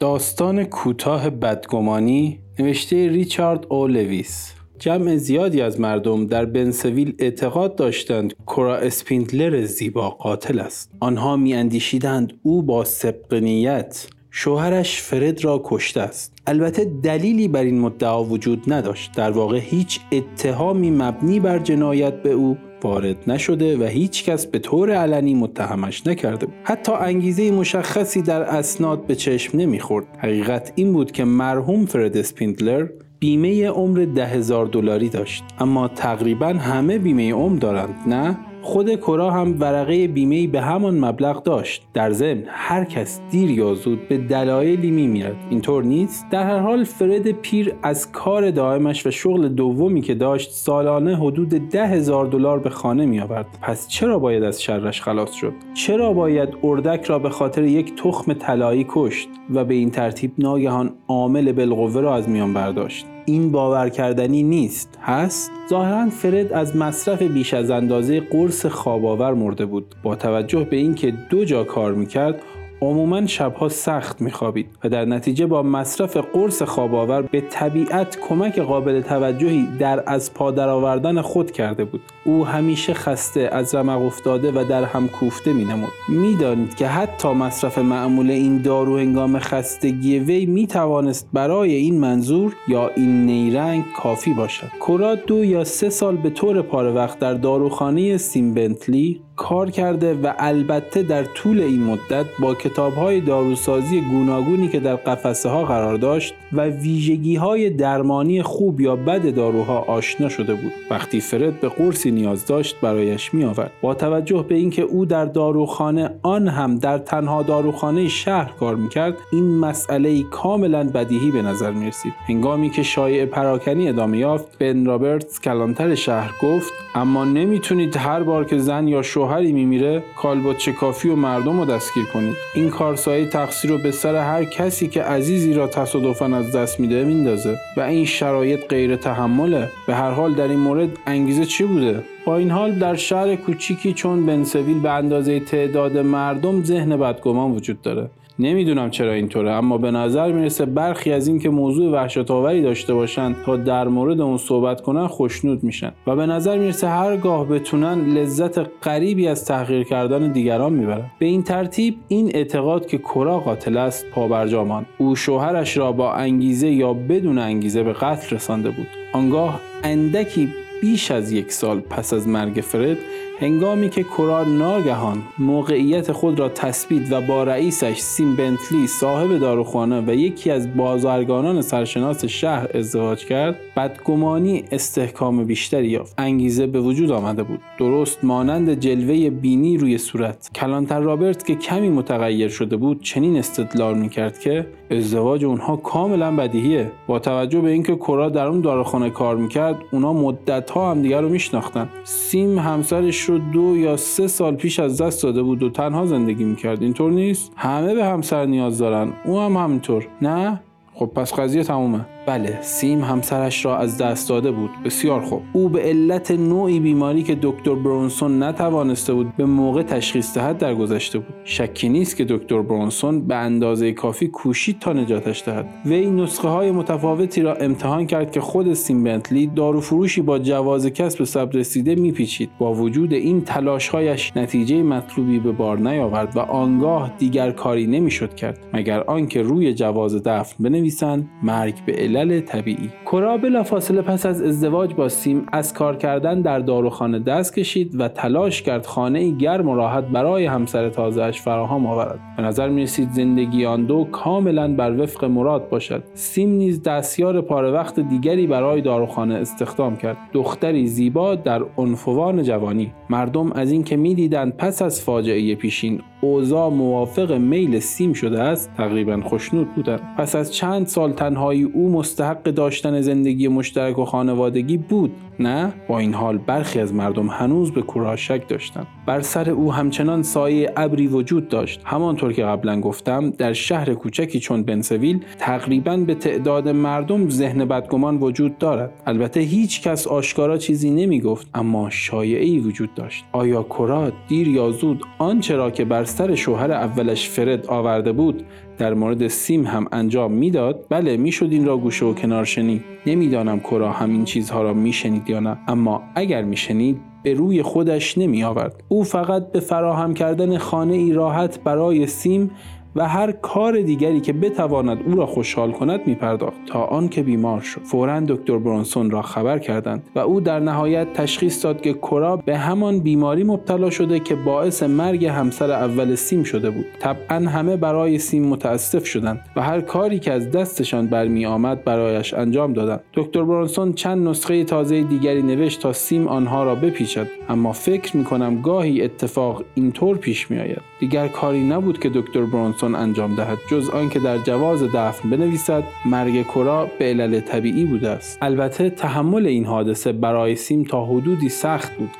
داستان کوتاه بدگمانی نوشته ریچارد او لویس. جمع زیادی از مردم در بنسویل اعتقاد داشتند کرا اسپیندلر زیبا قاتل است. آنها میاندیشیدند او با سبق نیت شوهرش فرد را کشته است. البته دلیلی بر این مدعا وجود نداشت. در واقع هیچ اتهامی مبنی بر جنایت به او وارد نشده و هیچ کس به طور علنی متهمش نکرده. بود حتی انگیزه مشخصی در اسناد به چشم نمی‌خورد. حقیقت این بود که مرحوم فرد اسپیندلر بیمه عمر ده هزار دلاری داشت. اما تقریبا همه بیمه عمر دارند نه؟ خود کرا هم ورقه بیمه به همان مبلغ داشت. در ضمن هر کس دیر یا زود به دلایلی میمیرد اینطور نیست. در هر حال فرد پیر از کار دائمش و شغل دومی که داشت سالانه حدود ده هزار دلار به خانه می آورد پس چرا باید از شرش خلاص شد؟ چرا باید اردک را به خاطر یک تخم طلایی کشت و به این ترتیب ناگهان عامل بالقوه را از میان برداشت؟ این باور کردنی نیست هست؟ ظاهرا فرد از مصرف بیش از اندازه قرص خواباور مرده بود با توجه به اینکه دو جا کار می‌کرد عموما شبها سخت میخوابید و در نتیجه با مصرف قرص خواباور به طبیعت کمک قابل توجهی در از پا درآوردن خود کرده بود. او همیشه خسته از رمق افتاده و در هم کوفته مینمود. می‌دانید که حتی مصرف معمول این دارو هنگام خستگی وی می‌توانست برای این منظور یا این نیرنگ کافی باشد. کرا دو یا سه سال به طور پاره وقت در داروخانه سیمبنتلی کار کرده و البته در طول این مدت با کتاب های داروسازی گوناگونی که در قفسه ها قرار داشت و ویژگی های درمانی خوب یا بد داروها آشنا شده بود. وقتی فرد به قرصی نیاز داشت برایش می آورد با توجه به اینکه او در داروخانه آن هم در تنها داروخانه شهر کار می‌کرد این مسئله کاملا بدیهی به نظر می رسید هنگامی که شایع پراکنی ادامه یافت بن رابرتس کلانتر شهر گفت اما نمی‌تونید هر بار که زن یا شوهری میمیره کالبد کافی و مردم رو دستگیر کنید. این کارسایی تقصیر رو به سر هر کسی که عزیزی را تصادفا از دست میده میندازه. و این شرایط غیر تحمله. به هر حال در این مورد انگیزه چی بوده؟ با این حال در شهر کوچیکی چون بنسویل به اندازه تعداد مردم ذهن بدگمان وجود داره. نمی‌دونم چرا اینطوره اما به نظر می‌رسه برخی از این که موضوع وحشت آوری داشته باشن تا در مورد اون صحبت کنن خوشنود میشن و به نظر می‌رسه هرگاه بتونن لذت غریبی از تحقیر کردن دیگران می‌برن. به این ترتیب این اعتقاد که کرا قاتل است پابرجامان. او شوهرش را با انگیزه یا بدون انگیزه به قتل رسانده بود. آنگاه اندکی بیش از یک سال پس از مرگ فرد هنگامی که کرار ناگهان موقعیت خود را تثبیت و با رئیسش سیم بنتلی صاحب داروخانه و یکی از بازرگانان سرشناس شهر ازدواج کرد بدگمانی استحکام بیشتری یافت. انگیزه به وجود آمده بود. درست مانند جلوه بینی روی صورت. کلانتر رابرت که کمی متغیر شده بود چنین استدلال می‌کرد که ازدواج اونها کاملا بدیهیه. با توجه به اینکه کرا در اون داروخانه کار می‌کرد اونا مدت ها هم دیگر رو میشناختن. سیم همسرش رو دو یا سه سال پیش از دست داده بود و تنها زندگی می‌کرد. اینطور نیست؟ همه به همسر نیاز دارن. او هم همینطور. نه؟ خب پس قضیه تمومه. بله سیم همسرش را از دست داده بود. بسیار خوب. او به علت نوعی بیماری که دکتر برونسون نتوانسته بود به موقع تشخیص دهد درگذشته بود. شکی نیست که دکتر برونسون به اندازه کافی کوشید تا نجاتش دهد. وی نسخه های متفاوتی را امتحان کرد که خود سیم بنتلی دارو فروشی با جواز کسب ثبت رسیده میپیچید. با وجود این تلاشهایش نتیجه مطلوبی به بار نیاورد و آنگاه دیگر کاری نمی‌شد کرد. مگر آنکه روی جواز دفن بنویسند مرگ به علت علل طبیعی. کرا بلافاصله پس از ازدواج با سیم از کار کردن در داروخانه دست کشید و تلاش کرد خانه گرم و راحت برای همسر تازهش فراهم آورد. به نظر می رسید زندگی آن دو کاملا بر وفق مراد باشد. سیم نیز دستیار پاره وقت دیگری برای داروخانه استخدام کرد. دختری زیبا در عنفوان جوانی. مردم از اینکه می‌دیدند پس از فاجعه پیشین اوضاع موافق میل سیم شده است؟ تقریبا خوشنود بودند پس از چند سال تنهایی او مستحق داشتن زندگی مشترک و خانوادگی بود. نه؟ با این حال برخی از مردم هنوز به کورا شک داشتند بر سر او همچنان سایه ابری وجود داشت. همانطور که قبلا گفتم در شهر کوچکی چون بنسویل تقریبا به تعداد مردم ذهن بدگمان وجود دارد. البته هیچ کس آشکارا چیزی نمی گفت اما شایعه ای وجود داشت. آیا کورا دیر یا زود آنچه را که بر سر شوهر اولش فرد آورده بود در مورد سیم هم انجام می‌داد؟ بله می‌شد این را گوشه و کنار شنید. نمی‌دانم کرا همین چیزها را میشنید یا نه. اما اگر میشنید به روی خودش نمی آورد. او فقط به فراهم کردن خانه ای راحت برای سیم و هر کار دیگری که بتواند او را خوشحال کند می پرداخت تا آنکه بیمار شد. فورا دکتر برونسون را خبر کردند و او در نهایت تشخیص داد که کرا به همان بیماری مبتلا شده که باعث مرگ همسر اول سیم شده بود. طبعا همه برای سیم متاسف شدند و هر کاری که از دستشان برمی آمد برایش انجام دادند. دکتر برونسون چند نسخه تازه دیگری نوشت تا سیم آنها را بپیچد. اما فکر می کنم گاهی اتفاق اینطور پیش می آید دیگر کاری نبود که دکتر برونسون انجام دهد. جز آنکه در جواز دفن بنویسد مرگ کرا به علل طبیعی بوده است. البته تحمل این حادثه برای سیم تا حدودی سخت بود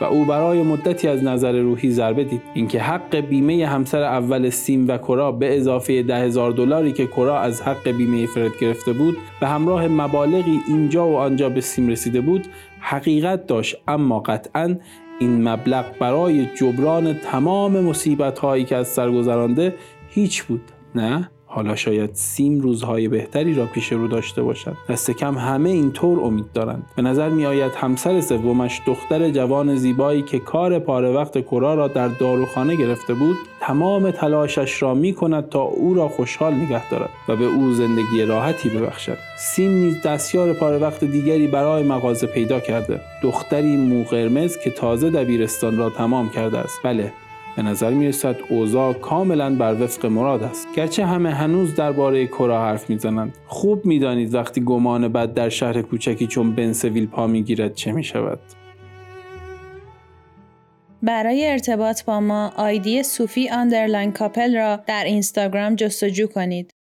و او برای مدتی از نظر روحی ضربه دید. اینکه حق بیمه همسر اول سیم و کرا به اضافه ده هزار دلاری که کرا از حق بیمه فرد گرفته بود به همراه مبالغی اینجا و آنجا به سیم رسیده بود حقیقت داشت. اما قطعا این مبلغ برای جبران تمام مصیبت هایی که از سر گذرانده هیچ بود نه؟ حالا شاید سیم روزهای بهتری را پیش رو داشته باشد. دست کم همه اینطور امید دارند. به نظر می آید همسر سومش دختر جوان زیبایی که کار پاره وقت کرا را در داروخانه گرفته بود تمام تلاشش را می کند تا او را خوشحال نگه دارد و به او زندگی راحتی ببخشد. سیم نیز دستیار پاره وقت دیگری برای مغازه پیدا کرده. دختری مو قرمز که تازه دبیرستان را تمام کرده است. بله به نظر می رسد اوضاع کاملا بر وفق مراد است. گرچه همه هنوز درباره کرا حرف می‌زنند. خوب می‌دانید وقتی گمان بد در شهر کوچکی چون بنسویل پا می‌گیرد چه می شود برای ارتباط با ما ID صوفی underline couple را در اینستاگرام جستجو کنید.